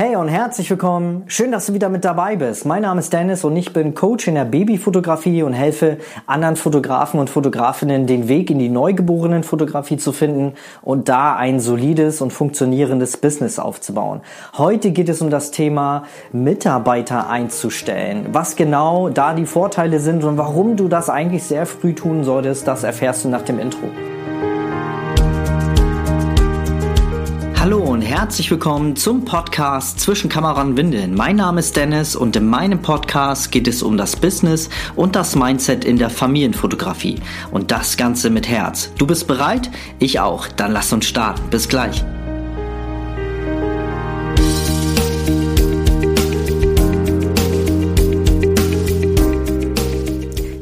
Hey und herzlich willkommen. Schön, dass du wieder mit dabei bist. Mein Name ist Dennis und ich bin Coach in der Babyfotografie und helfe anderen Fotografen und Fotografinnen den Weg in die Neugeborenenfotografie zu finden und da ein solides und funktionierendes Business aufzubauen. Heute geht es um das Thema Mitarbeiter einzustellen. Was genau da die Vorteile sind und warum du das eigentlich sehr früh tun solltest, das erfährst du nach dem Intro. Hallo und herzlich willkommen zum Podcast Zwischen Kamera und Windeln. Mein Name ist Dennis und in meinem Podcast geht es um das Business und das Mindset in der Familienfotografie. Und das Ganze mit Herz. Du bist bereit? Ich auch. Dann lass uns starten. Bis gleich.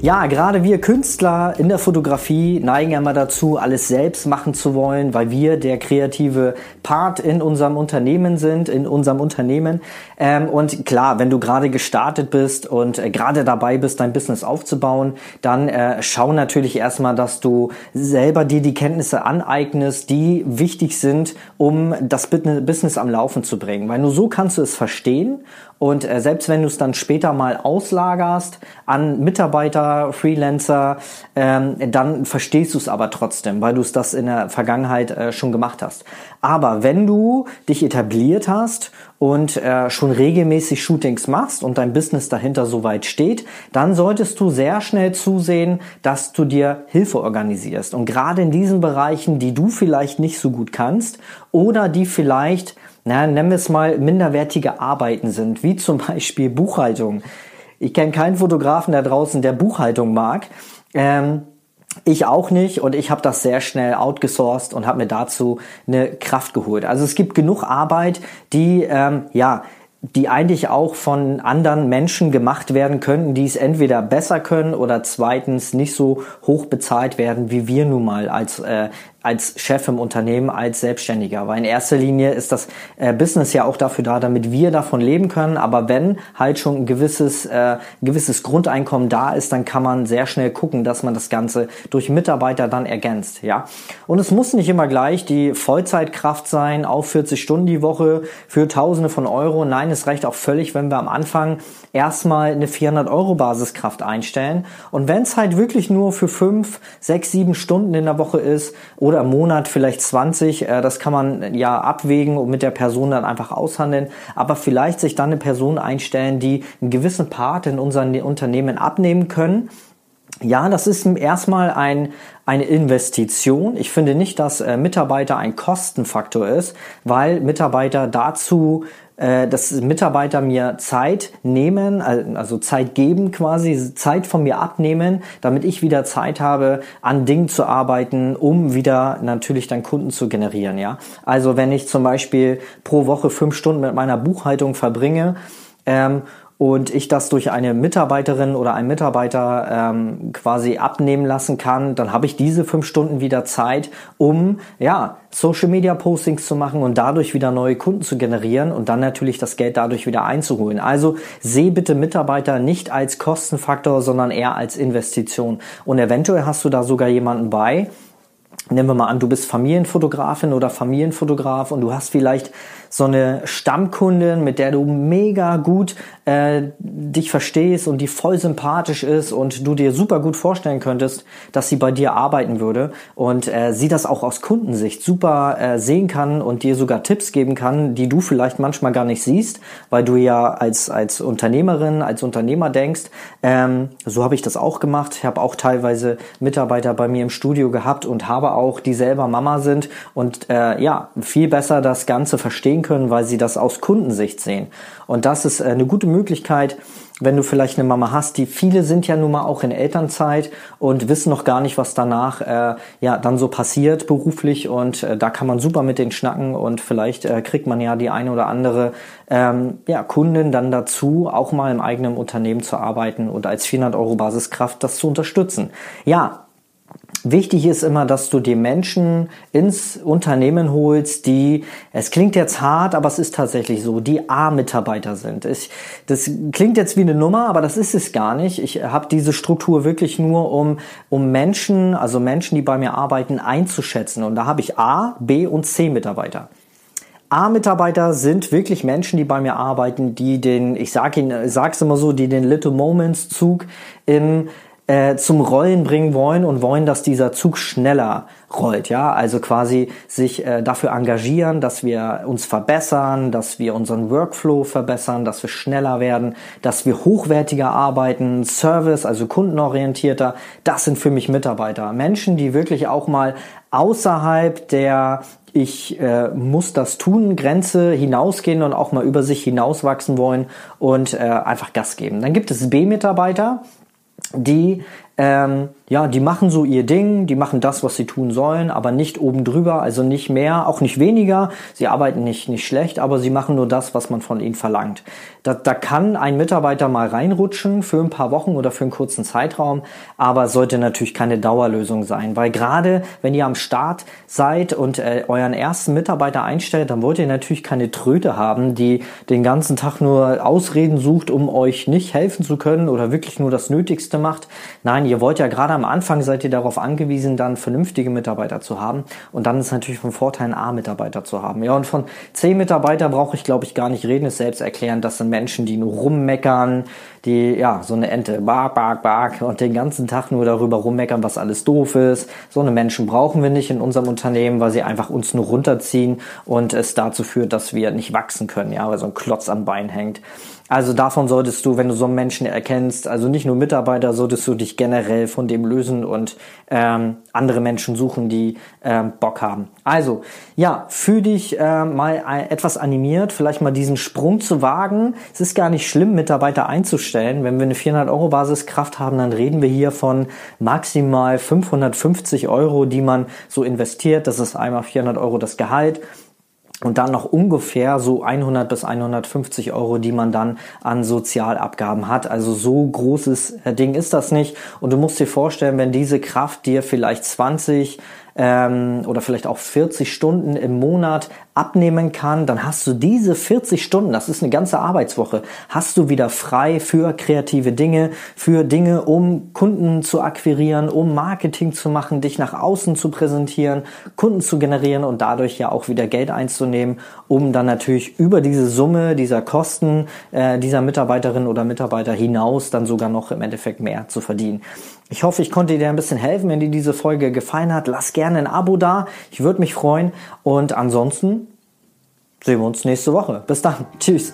Ja, gerade wir Künstler in der Fotografie neigen ja mal dazu, alles selbst machen zu wollen, weil wir der kreative Part in unserem Unternehmen sind, in unserem Unternehmen. Ähm, und klar, wenn du gerade gestartet bist und äh, gerade dabei bist, dein Business aufzubauen, dann äh, schau natürlich erstmal, dass du selber dir die Kenntnisse aneignest, die wichtig sind, um das Business am Laufen zu bringen. Weil nur so kannst du es verstehen und äh, selbst wenn du es dann später mal auslagerst an Mitarbeiter, Freelancer, ähm, dann verstehst du es aber trotzdem, weil du es das in der Vergangenheit äh, schon gemacht hast. Aber wenn du dich etabliert hast und äh, schon regelmäßig Shootings machst und dein Business dahinter soweit steht, dann solltest du sehr schnell zusehen, dass du dir Hilfe organisierst. Und gerade in diesen Bereichen, die du vielleicht nicht so gut kannst oder die vielleicht na, nennen wir es mal, minderwertige Arbeiten sind, wie zum Beispiel Buchhaltung. Ich kenne keinen Fotografen da draußen, der Buchhaltung mag. Ähm, ich auch nicht und ich habe das sehr schnell outgesourced und habe mir dazu eine Kraft geholt. Also es gibt genug Arbeit, die ähm, ja die eigentlich auch von anderen Menschen gemacht werden könnten, die es entweder besser können oder zweitens nicht so hoch bezahlt werden, wie wir nun mal als äh, als Chef im Unternehmen, als Selbstständiger. Weil in erster Linie ist das äh, Business ja auch dafür da, damit wir davon leben können. Aber wenn halt schon ein gewisses, äh, gewisses Grundeinkommen da ist, dann kann man sehr schnell gucken, dass man das Ganze durch Mitarbeiter dann ergänzt. Ja, und es muss nicht immer gleich die Vollzeitkraft sein, auf 40 Stunden die Woche für Tausende von Euro. Nein, es reicht auch völlig, wenn wir am Anfang erstmal eine 400 Euro Basiskraft einstellen. Und wenn es halt wirklich nur für fünf, sechs, sieben Stunden in der Woche ist oder im Monat vielleicht 20, äh, das kann man ja abwägen und mit der Person dann einfach aushandeln. Aber vielleicht sich dann eine Person einstellen, die einen gewissen Part in unseren Unternehmen abnehmen können. Ja, das ist erstmal ein, eine Investition. Ich finde nicht, dass äh, Mitarbeiter ein Kostenfaktor ist, weil Mitarbeiter dazu äh, dass Mitarbeiter mir Zeit nehmen, also Zeit geben quasi, Zeit von mir abnehmen, damit ich wieder Zeit habe, an Dingen zu arbeiten, um wieder natürlich dann Kunden zu generieren, ja. Also wenn ich zum Beispiel pro Woche fünf Stunden mit meiner Buchhaltung verbringe, ähm, und ich das durch eine Mitarbeiterin oder einen Mitarbeiter ähm, quasi abnehmen lassen kann, dann habe ich diese fünf Stunden wieder Zeit, um ja Social Media Postings zu machen und dadurch wieder neue Kunden zu generieren und dann natürlich das Geld dadurch wieder einzuholen. Also sehe bitte Mitarbeiter nicht als Kostenfaktor, sondern eher als Investition. Und eventuell hast du da sogar jemanden bei, Nehmen wir mal an, du bist Familienfotografin oder Familienfotograf und du hast vielleicht so eine Stammkundin, mit der du mega gut äh, dich verstehst und die voll sympathisch ist und du dir super gut vorstellen könntest, dass sie bei dir arbeiten würde und äh, sie das auch aus Kundensicht super äh, sehen kann und dir sogar Tipps geben kann, die du vielleicht manchmal gar nicht siehst, weil du ja als als Unternehmerin, als Unternehmer denkst. Ähm, so habe ich das auch gemacht. Ich habe auch teilweise Mitarbeiter bei mir im Studio gehabt und habe die selber Mama sind und äh, ja viel besser das Ganze verstehen können, weil sie das aus Kundensicht sehen. Und das ist äh, eine gute Möglichkeit, wenn du vielleicht eine Mama hast, die viele sind ja nun mal auch in Elternzeit und wissen noch gar nicht, was danach äh, ja dann so passiert beruflich und äh, da kann man super mit den schnacken und vielleicht äh, kriegt man ja die eine oder andere ähm, ja, Kundin dann dazu, auch mal im eigenen Unternehmen zu arbeiten und als 400 Euro Basiskraft das zu unterstützen. Ja, Wichtig ist immer, dass du die Menschen ins Unternehmen holst, die, es klingt jetzt hart, aber es ist tatsächlich so, die A-Mitarbeiter sind. Ich, das klingt jetzt wie eine Nummer, aber das ist es gar nicht. Ich habe diese Struktur wirklich nur, um, um Menschen, also Menschen, die bei mir arbeiten, einzuschätzen. Und da habe ich A, B und C Mitarbeiter. A-Mitarbeiter sind wirklich Menschen, die bei mir arbeiten, die den, ich sag ihn, sag's immer so, die den Little Moments Zug im äh, zum Rollen bringen wollen und wollen, dass dieser Zug schneller rollt, ja, also quasi sich äh, dafür engagieren, dass wir uns verbessern, dass wir unseren Workflow verbessern, dass wir schneller werden, dass wir hochwertiger arbeiten, Service, also kundenorientierter, das sind für mich Mitarbeiter, Menschen, die wirklich auch mal außerhalb der ich äh, muss das tun, Grenze hinausgehen und auch mal über sich hinauswachsen wollen und äh, einfach Gas geben. Dann gibt es B-Mitarbeiter, die ähm, ja, die machen so ihr Ding, die machen das, was sie tun sollen, aber nicht oben drüber, also nicht mehr, auch nicht weniger. Sie arbeiten nicht, nicht schlecht, aber sie machen nur das, was man von ihnen verlangt. Da, da kann ein Mitarbeiter mal reinrutschen für ein paar Wochen oder für einen kurzen Zeitraum, aber sollte natürlich keine Dauerlösung sein, weil gerade wenn ihr am Start seid und äh, euren ersten Mitarbeiter einstellt, dann wollt ihr natürlich keine Tröte haben, die den ganzen Tag nur Ausreden sucht, um euch nicht helfen zu können oder wirklich nur das Nötigste macht. Nein, ihr wollt ja gerade am Anfang seid ihr darauf angewiesen, dann vernünftige Mitarbeiter zu haben. Und dann ist natürlich von Vorteil, einen A-Mitarbeiter zu haben. Ja, und von C-Mitarbeiter brauche ich, glaube ich, gar nicht reden, es selbst erklären. Das sind Menschen, die nur rummeckern, die, ja, so eine Ente, bark, bark, bark, und den ganzen Tag nur darüber rummeckern, was alles doof ist. So eine Menschen brauchen wir nicht in unserem Unternehmen, weil sie einfach uns nur runterziehen und es dazu führt, dass wir nicht wachsen können, ja, weil so ein Klotz am Bein hängt. Also davon solltest du, wenn du so einen Menschen erkennst, also nicht nur Mitarbeiter, solltest du dich generell von dem lösen und ähm, andere Menschen suchen, die ähm, Bock haben. Also ja, fühl dich äh, mal etwas animiert, vielleicht mal diesen Sprung zu wagen. Es ist gar nicht schlimm, Mitarbeiter einzustellen. Wenn wir eine 400 Euro Basiskraft haben, dann reden wir hier von maximal 550 Euro, die man so investiert. Das ist einmal 400 Euro das Gehalt und dann noch ungefähr so 100 bis 150 Euro, die man dann an Sozialabgaben hat. Also so großes äh, Ding ist das nicht. Und du musst dir vorstellen, wenn diese Kraft dir vielleicht 20 ähm, oder vielleicht auch 40 Stunden im Monat abnehmen kann, dann hast du diese 40 Stunden, das ist eine ganze Arbeitswoche, hast du wieder frei für kreative Dinge, für Dinge, um Kunden zu akquirieren, um Marketing zu machen, dich nach außen zu präsentieren, Kunden zu generieren und dadurch ja auch wieder Geld einzunehmen, um dann natürlich über diese Summe dieser Kosten äh, dieser Mitarbeiterin oder Mitarbeiter hinaus dann sogar noch im Endeffekt mehr zu verdienen. Ich hoffe, ich konnte dir ein bisschen helfen. Wenn dir diese Folge gefallen hat, lass gerne ein Abo da. Ich würde mich freuen. Und ansonsten sehen wir uns nächste Woche. Bis dann. Tschüss.